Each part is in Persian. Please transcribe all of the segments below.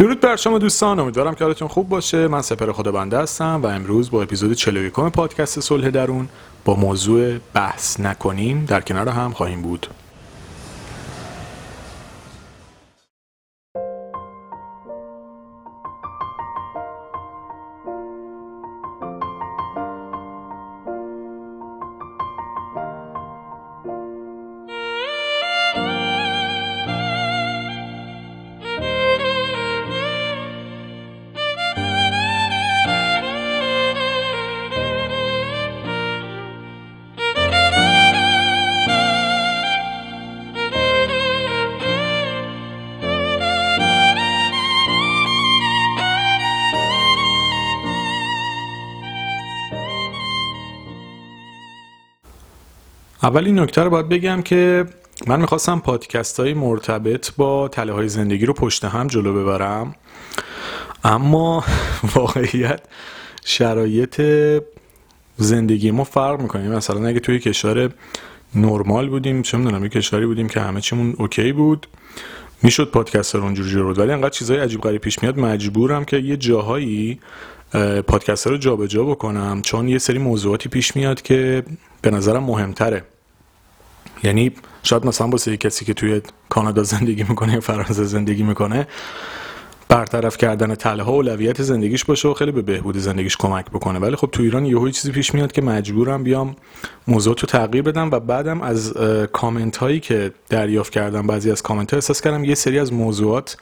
درود بر شما دوستان امیدوارم که حالتون خوب باشه. من سپر خدا بنده هستم و امروز با اپیزود 41 پادکست صلح درون با موضوع بحث نکنیم در کنار هم خواهیم بود. اول این نکته رو باید بگم که من می‌خواستم پادکست های مرتبط با تله های زندگی رو پشت هم جلو ببرم. اما واقعیت شرایط زندگی ما فرق می‌کنه. مثلا اگه توی کشور نرمال بودیم چه می‌دونم یه کشوری بودیم که همه چیمون اوکی بود می‌شد پادکست رو اونجوری جلو ولی انقدر چیزای عجیب غریب پیش میاد مجبورم که یه جاهایی پادکست رو جابجا بکنم چون یه سری موضوعاتی پیش میاد که به نظرم مهمتره. یعنی شاید مثلا با کسی که توی کانادا زندگی می‌کنه یا فرانسه زندگی می‌کنه برطرف کردن تله ها اولویت زندگیش باشه و خیلی به بهبود زندگیش کمک بکنه. ولی خب تو ایران یهو چیزی پیش میاد که مجبورم بیام موضوعات رو تغییر بدم و بعدم از کامنت هایی که دریافت کردم بعضی از کامنت ها احساس کردم یه سری از موضوعات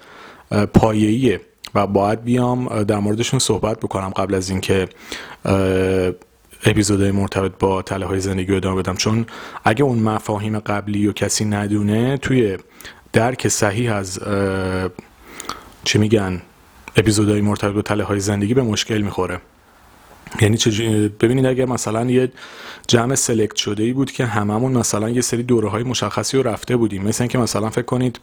پایه‌ایه. و باید بیام در موردشون صحبت بکنم قبل از اینکه اپیزودهای مرتبط با تله های زندگی رو ادامه بدم. چون اگه اون مفاهیم قبلی و کسی ندونه توی درک صحیح از چی میگن اپیزودهای مرتبط با تله های زندگی به مشکل می‌خوره. یعنی چه ببینید اگر مثلا یه جمع سلکت شده ای بود که هممون مثلا یه سری دوره های مشخصی رو رفته بودیم. مثل اینکه مثلا فکر کنید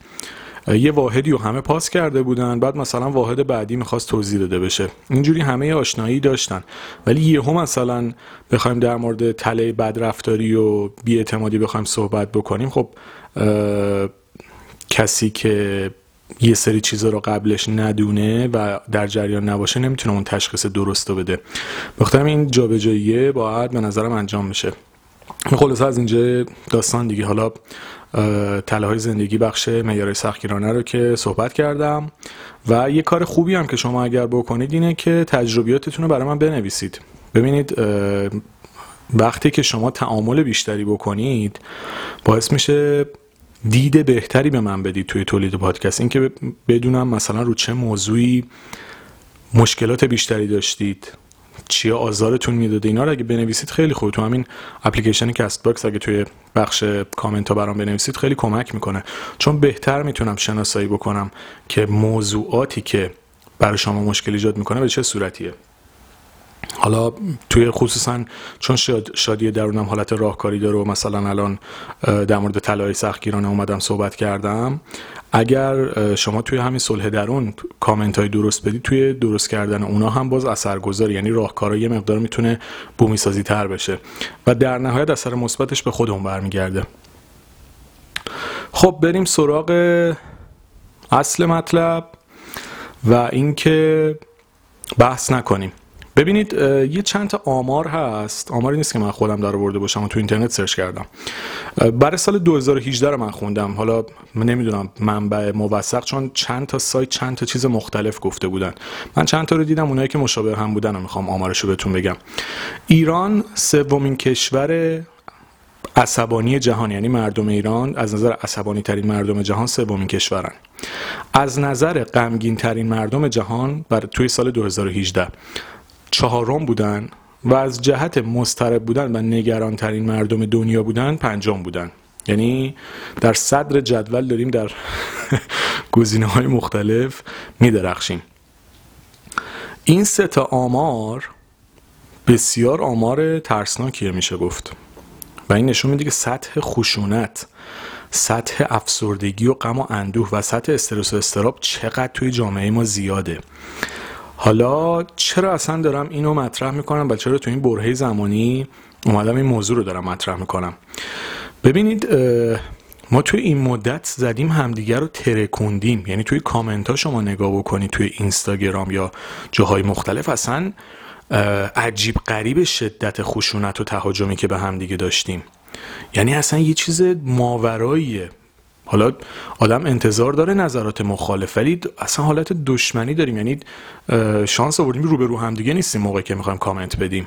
یه واحدی رو همه پاس کرده بودن بعد مثلا واحد بعدی می‌خواست توضیح داده بشه. اینجوری همه آشنایی داشتن. ولی یهو مثلا بخوایم در مورد تله بدرفتاری و بیاعتمادی بخوایم صحبت بکنیم خب کسی که یه سری چیزا رو قبلش ندونه و در جریان نباشه نمی‌تونه اون تشخیص درست رو بده. بخاطر این جابجاییه باید به نظرم انجام بشه. خلاصه از اینجا داستان دیگه. حالا تله های زندگی بخش معیار سختگیرانه رو که صحبت کردم. و یه کار خوبی هم که شما اگر بکنید اینه که تجربیاتتون رو برای من بنویسید. ببینید وقتی که شما تعامل بیشتری بکنید باعث میشه دید بهتری به من بدید توی تولید پادکست. این که بدونم مثلا رو چه موضوعی مشکلات بیشتری داشتید. چیه آزارتون می‌داده. اینا رو اگه بنویسید خیلی خوب. تو همین اپلیکیشن CastBox اگه توی بخش کامنت ها برام بنویسید خیلی کمک می‌کنه. چون بهتر می‌تونم شناسایی بکنم که موضوعاتی که برای شما مشکل ایجاد می‌کنه به چه صورتیه. حالا توی خصوصا چون شادی درونم حالت راهکاری داره و مثلا الان در مورد طلای سختگیرانه اومدم صحبت کردم اگر شما توی همین صلح درون کامنت های درست بدید توی درست کردن اونا هم باز اثرگذار یعنی راهکارا یه مقدار می‌تونه بومی سازی تر بشه. و در نهایت اثر مثبتش به خودمون برمیگرده. خب بریم سراغ اصل مطلب و اینکه بحث نکنیم. ببینید یه چند تا آمار هست. آماری نیست که من خودم در برده باشم و تو اینترنت سرچ کردم. برای سال 2018 رو من خوندم. حالا من نمی‌دونم منبع موثق چون چند تا سایت چند تا چیز مختلف گفته بودن. من چند تا رو دیدم اونایی که مشابه هم بودن رو می‌خوام آمارش رو بهتون بگم. ایران سومین کشور عصبانی جهان یعنی مردم ایران از نظر عصبانی ترین مردم جهان سومین کشورن. از نظر غمگین ترین مردم جهان بر توی سال 2018 چهارم بودن و از جهت مسترب بودن و نگران ترین مردم دنیا بودن پنجم بودن. یعنی در صدر جدول داریم در گزینه های مختلف میدرخشیم. این سه تا آمار بسیار آمار ترسناکیه میشه گفت. و این نشون میده که سطح خشونت سطح افسردگی و غم و اندوه و سطح استرس و استراب چقدر توی جامعه ما زیاده. حالا چرا اصلا دارم اینو مطرح می‌کنم و چرا تو این برهه زمانی اومدم این موضوع رو دارم مطرح می‌کنم؟ ببینید ما توی این مدت زدیم همدیگر رو ترکوندیم. یعنی توی کامنت ها شما نگاه بکنید توی اینستاگرام یا جاهای مختلف اصلا عجیب قریب شدت خشونت و تهاجمی که به همدیگه داشتیم. یعنی اصلا یه چیز ماوراییه. حالا آدم انتظار داره نظرات مخالف ولی اصلا حالت دشمنی داریم. یعنی شانس آوردیم هم دیگه نیستیم موقعی که می‌خوایم کامنت بدیم.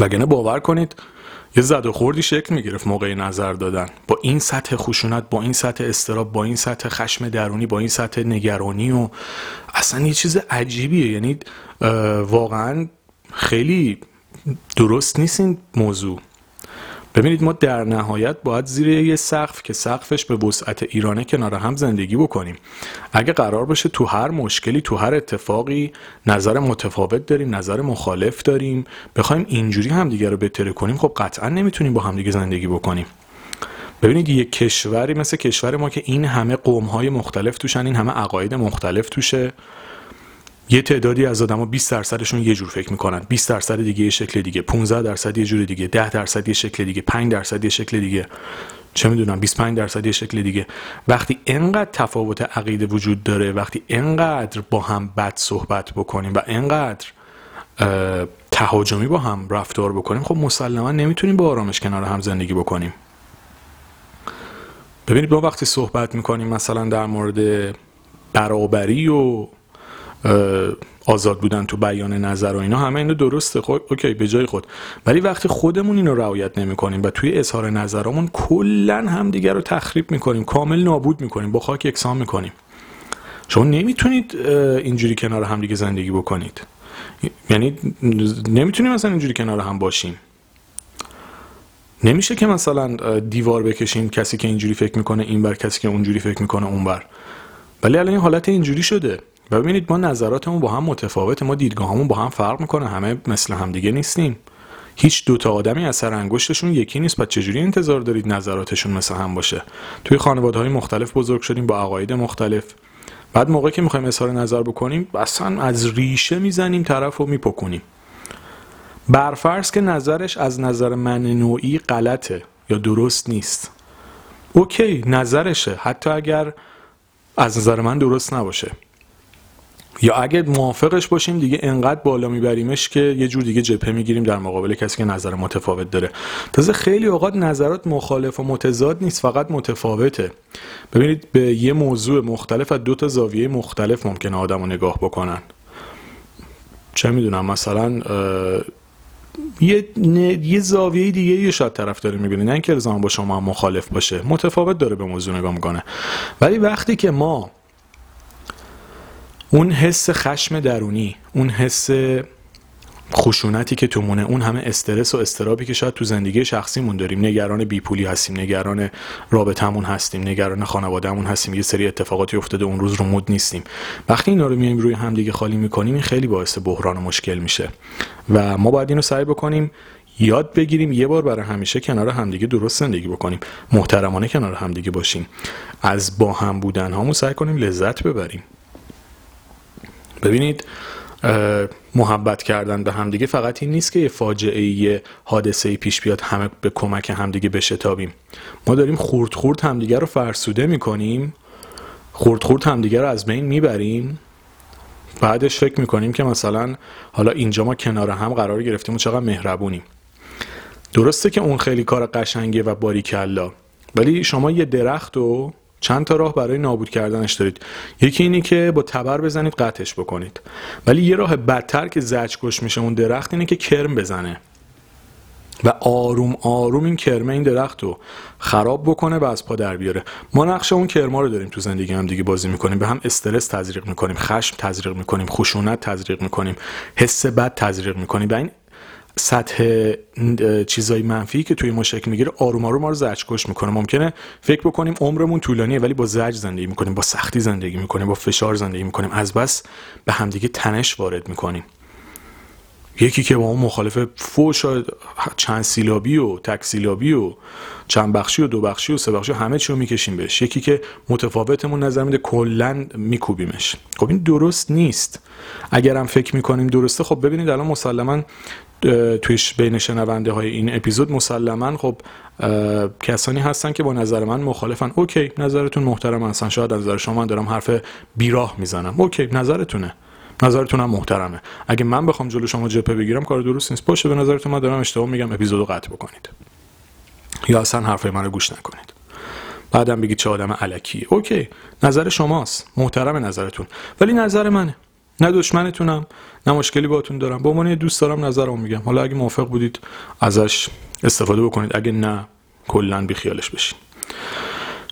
وگرنه باور کنید یه زد و خوردی شکل می‌گرفت موقع نظر دادن. با این سطح خشونت با این سطح استراب با این سطح خشم درونی با این سطح نگرانی و اصلا یه چیز عجیبیه. یعنی واقعا خیلی درست نیست این موضوع. ببینید ما در نهایت باید زیر یه سقف که سقفش به وسعت ایرانه کنار هم زندگی بکنیم. اگه قرار باشه تو هر مشکلی تو هر اتفاقی نظر متفاوت داریم نظر مخالف داریم بخوایم اینجوری همدیگه رو بهتره کنیم خب قطعا نمی‌تونیم با همدیگه زندگی بکنیم. ببینید یک کشوری مثل کشور ما که این همه قوم های مختلف توشن این همه عقاید مختلف توشه. یه تعدادی از آدما 20 درصدشون یه جور فکر می‌کنن. 20 درصد دیگه یه شکل دیگه. 15 درصد یه جور دیگه. 10 درصد یه شکل دیگه. 5 درصد یه شکل دیگه. چه می‌دونم 25 درصد یه شکل دیگه. وقتی انقدر تفاوت عقیده وجود داره وقتی انقدر با هم بد صحبت بکنیم و انقدر تهاجمی با هم رفتار بکنیم خب مسلما نمی‌تونیم با آرامش کنار هم زندگی بکنیم. ببینید ما وقتی صحبت می‌کنیم مثلا در مورد برابری و آزاد بودن تو بیان نظر و اینا همه اینو درسته. خب اوکی به جای خود. ولی وقتی خودمون اینو رعایت نمی‌کنیم و توی اظهار نظرمون کلا همدیگه رو تخریب می‌کنیم کامل نابود می‌کنیم با خاک یکسان می‌کنیم. شما نمی‌تونید اینجوری کنار همدیگه زندگی بکنید. یعنی نمی‌تونیم مثلا اینجوری کنار هم باشیم. نمیشه که مثلا دیوار بکشیم کسی که اینجوری فکر می‌کنه این بر کسی که اونجوری فکر می‌کنه اون بر ولی الان این حالت اینجوری شده. ببینید ما نظراتمون با هم متفاوته ما دیدگاهمون با هم فرق می‌کنه همه مثل هم دیگه نیستیم. هیچ دوتا آدمی از سر انگشتشون یکی نیست پس چجوری انتظار دارید نظراتشون مثل هم باشه؟ توی خانواده های مختلف بزرگ شدیم با عقاید مختلف. بعد موقعی که می‌خوایم اظهار نظر بکنیم اصلا از ریشه می‌زنیم طرف رو میپکنیم برفرض که نظرش از نظر من نوعی غلطه یا درست نیست. اوکی نظرشه حتی اگر از نظر من درست نباشه. یا اگه موافقش باشیم دیگه انقدر بالا میبریمش که یه جور دیگه جبهه می‌گیریم در مقابل کسی که نظر متفاوت داره. تازه خیلی اوقات نظرات مخالف و متضاد نیست فقط متفاوته. ببینید به یه موضوع مختلف از دو تا زاویه مختلف ممکنه آدم رو نگاه بکنن. چه می‌دونم مثلا یه, یه زاویه دیگه یه شاید طرف داره می‌بینه نه اینکه الزام با شما مخالف باشه. متفاوت داره به موضوع نگاه می‌کنه. ولی وقتی که ما اون حس خشم درونی اون حس خشونتی که تو مونه اون همه استرس و استرابی که شاید تو زندگی شخصیمون داریم. نگران بیپولی هستیم نگران رابطمون هستیم نگران خانوادهمون هستیم. یه سری اتفاقاتی افتاده اون روز رو مود نیستیم. وقتی اینا رو میایم روی همدیگه خالی می‌کنیم این خیلی باعث بحران و مشکل میشه. و ما باید اینو سعی بکنیم یاد بگیریم یه بار برای همیشه کنار همدیگه درست زندگی بکنیم. محترمانه کنار همدیگه باشیم. از با هم بودن هامون سعی کنیم لذت ببریم. ببینید محبت کردن به همدیگه فقط این نیست که یه فاجعه یه حادثه پیش بیاد همه به کمک همدیگه بشتابیم. ما داریم خورد خورد همدیگه رو فرسوده می‌کنیم خورد خورد همدیگه رو از بین می‌بریم. بعدش فکر می‌کنیم که مثلا حالا اینجا ما کنار هم قرار گرفتیم و چقدر مهربونیم. درسته که اون خیلی کار قشنگه و باریکلا ولی شما یه درخت رو چند تا راه برای نابود کردنش دارید. یکی اینی که با تبر بزنید قطعش بکنید. ولی یه راه بدتر که زج کش میشه اون درخت اینه که کرم بزنه. و آروم آروم این کرمه این درخت رو خراب بکنه و از پا در بیاره. ما نقش اون کرما رو داریم تو زندگی هم دیگه بازی می‌کنیم. به هم استرس تزریق می‌کنیم خشم تزریق می‌کنیم خشونت تزریق می‌کنیم حس بد تزریق می‌کنیم. و این سطح چیزای منفی که توی ما شکل می‌گیره آروم آروم ما رو زجکش می‌کنه. ممکنه فکر بکنیم عمرمون طولانیه ولی با زج زندگی می‌کنیم با سختی زندگی می‌کنیم با فشار زندگی می‌کنیم. از بس به همدیگه تنش وارد می‌کنیم. یکی که با اون مخالف فوش چند سیلابی و تک سیلابی و چند بخشی و دو بخشی و سه بخشی و همه چی رو می‌کشیم بهش. یکی که متفاوتمون نظر میده کلا میکوبیمش. خب این درست نیست. اگرم فکر می‌کنیم درسته خب ببینید الان مسلما تویش بین شنونده های این اپیزود مسلما خب کسانی هستن که با نظر من مخالفن. OK نظرتون محترم هستن. شاید نظر شما من دارم حرف بیراه می‌زنم. OK نظرتونه. نظرتونم محترمه. اگه من بخوام جلو شما جپه بگیرم کار درست نیست. باشه به نظرتون من دارم اشتباه میگم. اپیزودو قطع بکنید. یا اصلا حرفای منو گوش نکنید. بعدم بگید چه آدم علکیه. اوکی نظر شماست. محترم نظرتون. ولی نظر منه. نه دشمنتونم نه مشکلی باهاتون دارم. به عنوان دوست دارم نظرمو میگم. حالا اگه موافق بودید ازش استفاده بکنید. اگه نه کلا بی خیالش بشین.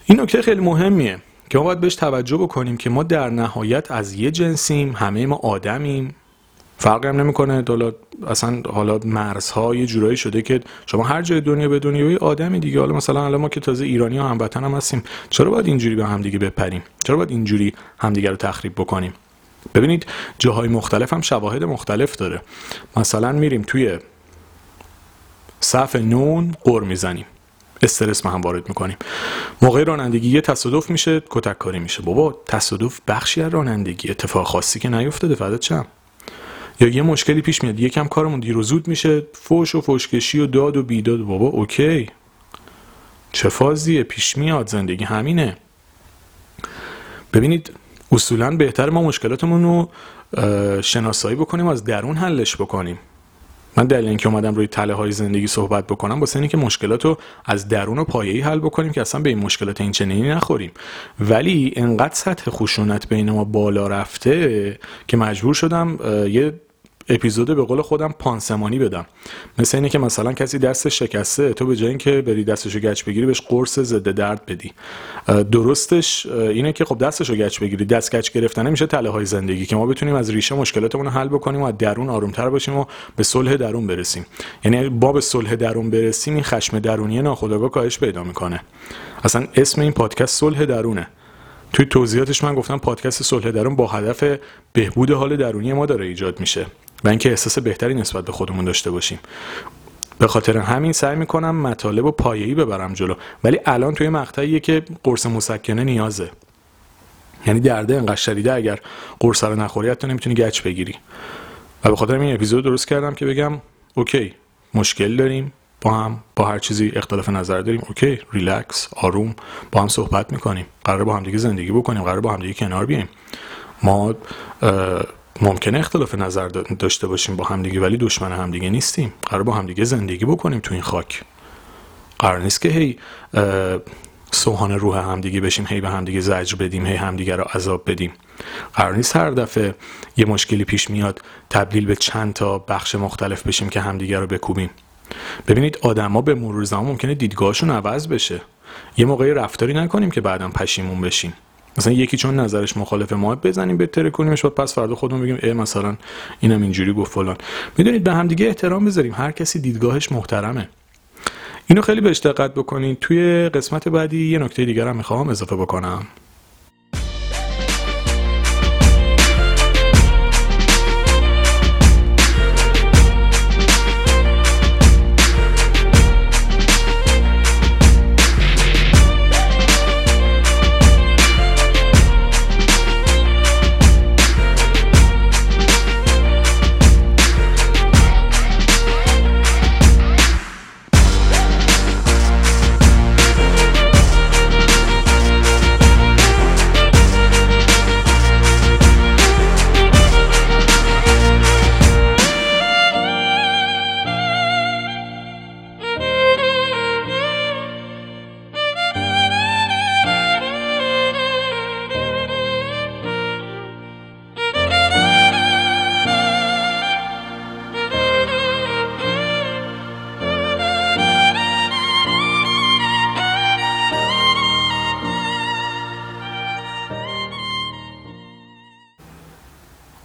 این نکته خیلی مهمیه که ما باید بهش توجه بکنیم که ما در نهایت از یه جنسیم همه ما آدمیم. فرقی هم نمی‌کنه. حالا اصلا حالا مرزها یه جورایی شده که شما هر جای دنیا به دنیای آدمی دیگه. حالا مثلا الان ما که تازه ایرانی ها هموطن هم هستیم. چرا باید اینجوری به همدیگه بپریم؟ چرا باید اینجوری همدیگه رو تخریب بکنیم؟ ببینید جاهای مختلف هم شواهد مختلف داره. مثلا میریم توی صف نون قر می‌زنیم. استرس هم وارد می‌کنیم. موقع رانندگی یه تصادف میشه کتک کاری میشه. بابا تصادف بخشی از رانندگی. اتفاق خاصی که نیفتاده فقط چم؟ یا یه مشکلی پیش میاد یکم کارمون دیر و زود میشه فوش و فوشکشی و داد و بیداد. بابا اوکی. چه فازیه؟ پیش میاد زندگی همینه. ببینید اصولا بهتر ما مشکلاتمون رو شناسایی بکنیم از درون حلش بکنیم. من دلیل اینکه اومدم روی تله های زندگی صحبت بکنم با اینه که مشکلات رو از درون و پایه‌ای حل بکنیم که اصلا به این مشکلات این چنینی نخوریم. ولی انقدر سطح خشونت بین ما بالا رفته که مجبور شدم یه اپیزود به قول خودم پانسمانی بدم. مثل اینه که مثلا کسی دستش شکسته تو به جای اینکه بری دستشو گچ بگیری بهش قرص ضد درد بدی. درستش اینه که خب دستشو گچ بگیری. دست گچ گرفتن میشه تله های زندگی که ما بتونیم از ریشه مشکلاتمون حل بکنیم و از درون آرومتر باشیم و به صلح درون برسیم. یعنی با به صلح درون برسیم این خشم درونی ناخودآگاه کاهش پیدا می‌کنه. اصلا اسم این پادکست صلح درونه. توی توضیحاتش من گفتم پادکست صلح درون با هدف بهبود حال درونی ما داره ایجاد میشه. و اینکه احساس بهتری نسبت به خودمون داشته باشیم. به خاطر همین سعی می‌کنم مطالب و پایه‌ای ببرم جلو. ولی الان توی مقطعیه که قرص مسکنه نیازه. یعنی درده انقدر شدیده اگر قرص رو نخوری حتی نمی‌تونی گچ بگیری. و به خاطر این اپیزود درست کردم که بگم OK مشکل داریم با هم با هر چیزی اختلاف نظر داریم اوکی ریلکس آروم با هم صحبت می‌کنیم. قرار با هم دیگه زندگی بکنیم قرار با هم دیگه کنار بیایم. ما ممکنه اختلاف نظر داشته باشیم با همدیگه ولی دشمن همدیگه نیستیم. قرار با همدیگه زندگی بکنیم تو این خاک. قرار نیست که هی سوهان روح همدیگه بشیم هی به همدیگه زجر بدیم هی همدیگه رو عذاب بدیم. قرار نیست هر دفعه یه مشکلی پیش میاد تبدیل به چند تا بخش مختلف بشیم که همدیگه رو بکوبیم. ببینید آدما به مرور زمان ممکنه دیدگاهشون عوض بشه. یه موقعی رفتاری نکنیم که بعدا پشیمون بشیم. مثلا یکی چون نظرش مخالف ما بزنیم بهتره کنیمش بعد پس فردا خودمون بگیم ای مثلا اینم اینجوری گفت فلان. می‌دونید به هم دیگه احترام بذاریم. هر کسی دیدگاهش محترمه. اینو خیلی بهش دقت بکنید توی قسمت بعدی یه نکته دیگر هم می‌خوام اضافه بکنم.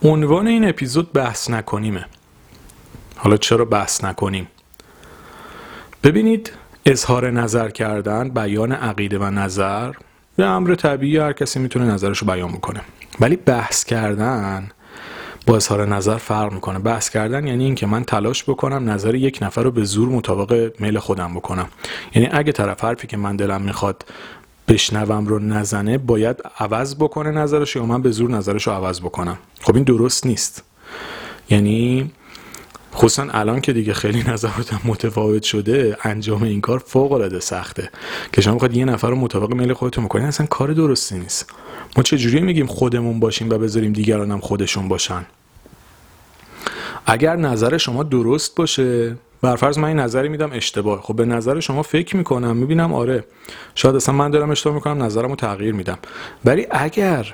عنوان این اپیزود بحث نکنیمه. حالا چرا بحث نکنیم؟ ببینید اظهار نظر کردن بیان عقیده و نظر به امر طبیعی هر کسی می‌تونه نظرش رو بیان بکنه. ولی بحث کردن با اظهار نظر فرق می‌کنه. بحث کردن یعنی اینکه من تلاش بکنم نظر یک نفر رو به زور مطابق میل خودم بکنم. یعنی اگه طرف حرفی که من دلم می‌خواد بشنوم رو نزنه باید عوض بکنه نظرش یا من به زور نظرش رو عوض بکنم؟ خب این درست نیست. یعنی خصوصا الان که دیگه خیلی نظراتم متفاوت شده انجام این کار فوق العاده سخته. که شما بخواید یه نفر رو مطابق میل خودتون بکنید اصلا کار درستی نیست. ما چجوری میگیم خودمون باشیم و بذاریم دیگران هم خودشون باشن؟ اگر نظر شما درست باشه برفرض من این نظری میدم اشتباه. خب به نظر شما فکر می‌کنم می‌بینم آره. شاید اصلا من دارم اشتباه می‌کنم نظرم رو تغییر میدم. ولی اگر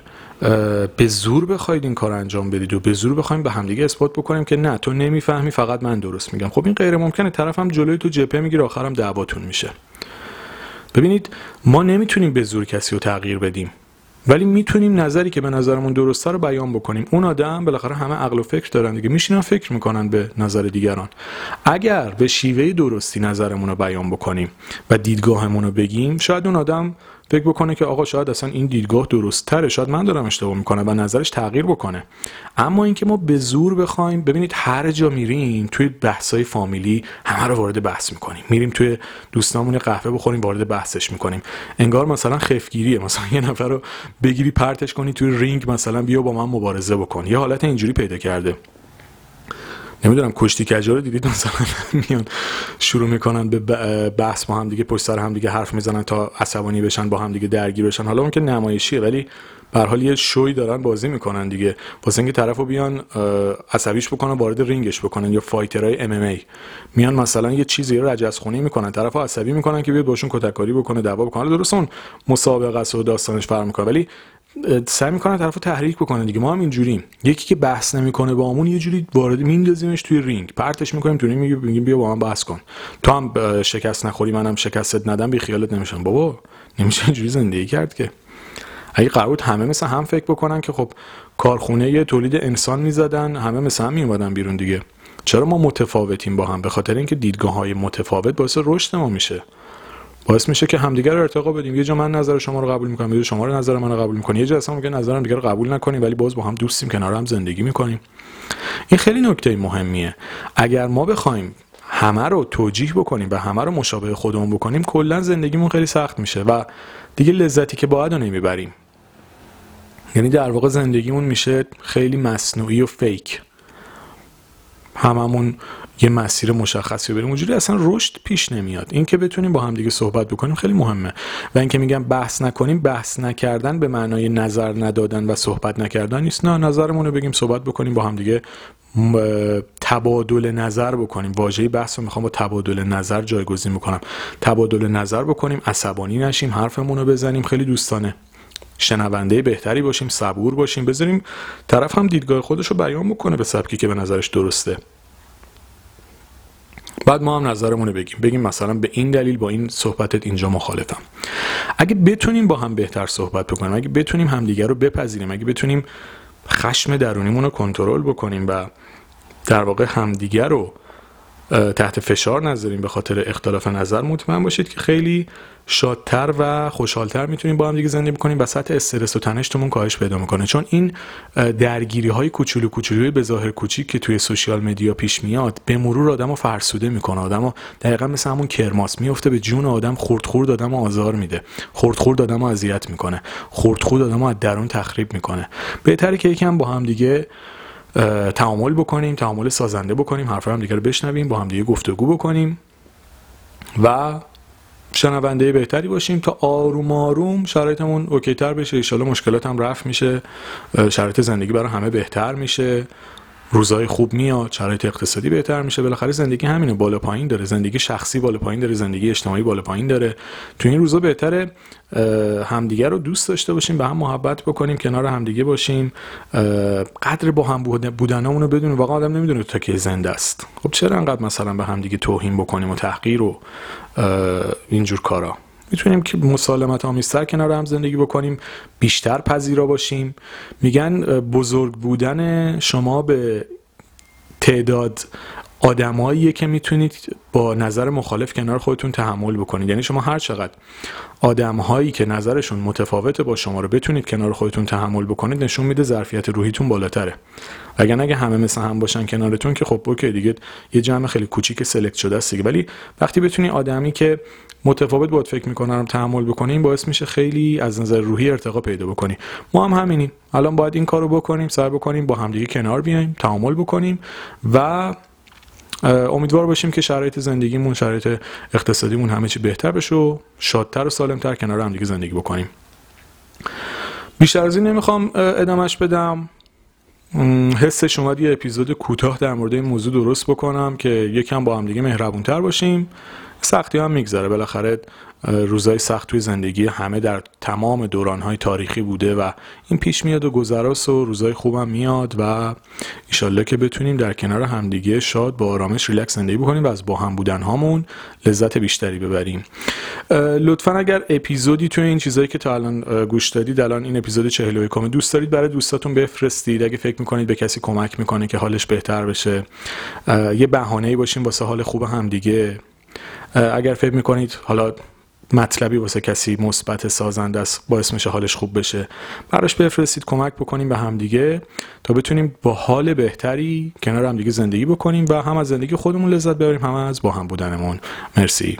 به زور بخواید این کار انجام بدید و به زور بخوایم به همدیگه اثبات بکنیم که نه تو نمی‌فهمی فقط من درست میگم. خب این غیر ممکنه. طرفم جلوی تو جپه می‌گیره آخرم دعواتون میشه. ببینید ما نمی‌تونیم به زور کسی رو تغییر بدیم. ولی می‌تونیم نظری که به نظرمون درسته رو بیان بکنیم. اون آدم بالاخره همه عقل و فکر دارن دیگه. میشینن فکر می‌کنن به نظر دیگران. اگر به شیوه درستی نظرمون رو بیان بکنیم و دیدگاهمون رو بگیم شاید اون آدم فکر بکنه که آقا شاید اصلا این دیدگاه درست تره شاید من دارم اشتباه می‌کنم و نظرش تغییر بکنه. اما اینکه ما به زور بخوایم ببینید هر جا میریم توی بحثای فامیلی همه رو وارد بحث می‌کنیم. میریم توی دوستامون قهوه بخوریم وارد بحثش می‌کنیم. انگار مثلا خفگیریه مثلا یه نفر رو بگیری پرتش کنی توی رینگ مثلا بیا با من مبارزه بکن. یه حالت اینجوری پیدا کرده. نمی‌دونم کشتی کجا رو دیدید؟ مثلا میان شروع می‌کنن به بحث با هم دیگه پشت سر هم دیگه حرف می‌زنن تا عصبانی بشن با هم دیگه درگیر بشن. حالا اون که نمایشیه ولی به حال یه شوی دارن بازی می‌کنن دیگه. واسه اینکه طرفو بیان عصبیش بکنن وارد رینگش بکنن یا fighter های MMA میان مثلا یه چیزی رو رجزخونی می‌کنن. طرفو عصبی می‌کنن که بیاد باشون کتککاری بکنه دعوا بکنه. درست اون مسابقه است و داستانش فرق می‌کنه. ولی سعی می‌کنن طرفو تحریک بکنن دیگه. ما هم اینجوریم. یکی که بحث نمی‌کنه با همون یه جوری وارد میندازیمش توی رینگ. پرتش می‌کنیم تو رینگ میگیم بیا با من بحث کن. تو هم شکست نخوری منم شکستت ندم بی خیالت نمیشم. بابا نمیشه اینجوری زندگی کرد که. اگه قرار بود همه مثل هم فکر بکنن که خب کارخونه یه تولید انسان می‌زدن همه مثل هم میومدن بیرون دیگه. چرا ما متفاوتیم با هم؟ به خاطر اینکه دیدگاه های متفاوت باعث رشد ما میشه. باعث میشه که همدیگه رو ارتقا بدیم. یه جا من نظر شما رو قبول می‌کنم یه جا شما رو نظر من رو قبول می‌کنی. یه جا اصلا میگه نظرم دیگه رو قبول نکنیم ولی باز با هم دوستیم کنار هم زندگی می‌کنیم. این خیلی نکته مهمیه. اگر ما بخوایم همه رو توجیه بکنیم و همه رو مشابه خودمون بکنیم کلا زندگیمون خیلی سخت میشه و دیگه لذتی که باید رو نمی‌بریم. یعنی در واقع زندگیمون میشه خیلی مصنوعی و فیک هممون یه مسیر مشخصی بریم. اونجوری اصلا رشد پیش نمیاد. این که بتونیم با هم دیگه صحبت بکنیم خیلی مهمه. و اینکه میگم بحث نکنیم بحث نکردن به معنای نظر ندادن و صحبت نکردن نیست. نه نظرمون رو بگیم صحبت بکنیم با هم دیگه تبادل نظر بکنیم. واژه بحث رو می‌خوام با تبادل نظر جایگزین بکنم. تبادل نظر بکنیم عصبانی نشیم حرفمون رو بزنیم. خیلی دوستانه. شنونده بهتری باشیم صبور باشیم. بذاریم طرف هم دیدگاه خودش رو بیان بکنه به سبکی که به نظرش درسته. بعد ما هم نظرمون رو بگیم. بگیم مثلا به این دلیل با این صحبتت اینجا مخالفم. اگه بتونیم با هم بهتر صحبت بکنیم اگه بتونیم همدیگر رو بپذیریم اگه بتونیم خشم درونیمون رو کنترل بکنیم و در واقع همدیگر رو تحت فشار نذاریم به خاطر اختلاف نظر. مطمئن باشید که خیلی شادتر و خوشحالتر می‌تونیم با هم دیگه زندگی بکنیم و سطح استرس و تنشتمون کاهش پیدا می‌کنه. چون این درگیری های کوچولو کوچولوی به ظاهر کوچیک که توی سوشیال مدیا پیش میاد به مرور آدمو فرسوده می‌کنه. آدمو دقیقا مثل همون کرماس میفته به جون آدم خورد خورد آدمو آزار میده. خورد خورد آدمو اذیت می‌کنه. خورد خورد آدمو از درون تخریب می‌کنه. بهتره که یکم با هم دیگه تعامل بکنیم تعامل سازنده بکنیم حرف هم دیگه رو بشنویم با هم دیگه گفتگو بکنیم و شنونده بهتری باشیم تا آروم آروم شرایطمون اوکی تر بشه. ایشالا مشکلات هم رفت میشه شرایط زندگی برای همه بهتر میشه. روزای خوب میاد شرایط اقتصادی بهتر میشه بالاخره زندگی همینه بالا پایین داره زندگی شخصی بالا پایین داره زندگی اجتماعی بالا پایین داره. تو این روزا بهتره همدیگه رو دوست داشته باشیم به هم محبت بکنیم کنار همدیگه باشیم. قدر با هم بودنمون رو بدونیم. واقعا آدم نمی‌دونه تا که زنده است. خب چرا انقدر مثلا به همدیگه توهین بکنیم و تحقیر و اینجور کارا؟ می‌تونیم که مسالمت آمیزتر کنار هم زندگی بکنیم بیشتر پذیرا باشیم. میگن بزرگ بودن شما به تعداد آدماییه که می‌تونید با نظر مخالف کنار خودتون تحمل بکنید. یعنی شما هر چقدر آدمهایی که نظرشون متفاوت با شما رو بتونید کنار خودتون تحمل بکنید نشون میده ظرفیت روحیتون بالاتره. اگر اگه همه مثل هم باشن کنارتون که خب اوکی دیگه یه جمع خیلی کوچیک سلکت شده است ولی وقتی بتونی آدمی که متفاوت باید فکر می‌کنن تحمل بکنیم باعث میشه خیلی از نظر روحی ارتقا پیدا بکنیم ما هم همینیم. الان باید این کارو بکنیم سعی بکنیم با همدیگه کنار بیایم تعامل بکنیم و امیدوار باشیم که شرایط زندگیمون شرایط اقتصادیمون همه چی بهتر بشه و شادتر و سالمتر کنار هم دیگه زندگی بکنیم. بیشتر از این نمی‌خوام ادامش بدم. حسش اومد یه اپیزود کوتاه در مورد این موضوع درست بکنم که یکم با هم دیگه مهربونتر باشیم. سختی هم میگذره بالاخره روزای سخت توی زندگی همه در تمام دورانهای تاریخی بوده و این پیش میاد و گذراست و روزای خوبم میاد و ایشالله که بتونیم در کنار همدیگه شاد با آرامش ریلکس زندگی بکنیم و از با هم بودن هامون لذت بیشتری ببریم. لطفا اگر اپیزودی توی این چیزایی که تا الان گوش دادید الان این اپیزود 41 دوست دارید برای دوستاتون بفرستید. اگه فکر می‌کنید به کسی کمک می‌کنه که حالش بهتر بشه یه بهانه‌ای باشیم واسه حال خوب همدیگه. اگر فکر می‌کنید حالا مطلبی واسه کسی مثبت سازنده است باعث میشه حالش خوب بشه. براش بفرستید کمک بکنیم به همدیگه تا بتونیم با حال بهتری کنار همدیگه زندگی بکنیم و هم از زندگی خودمون لذت ببریم هم از با هم بودنمون. مرسی.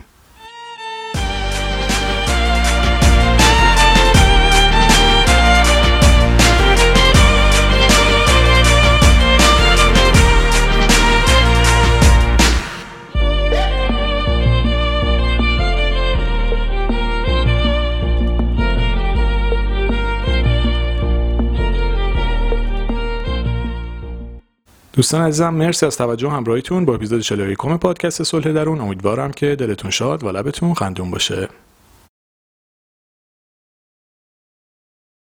دوستان عزیزم مرسی از توجه همراهیتون با اپیزود 41 پادکست صلح درون. امیدوارم که دلتون شاد و لبتون خندون باشه.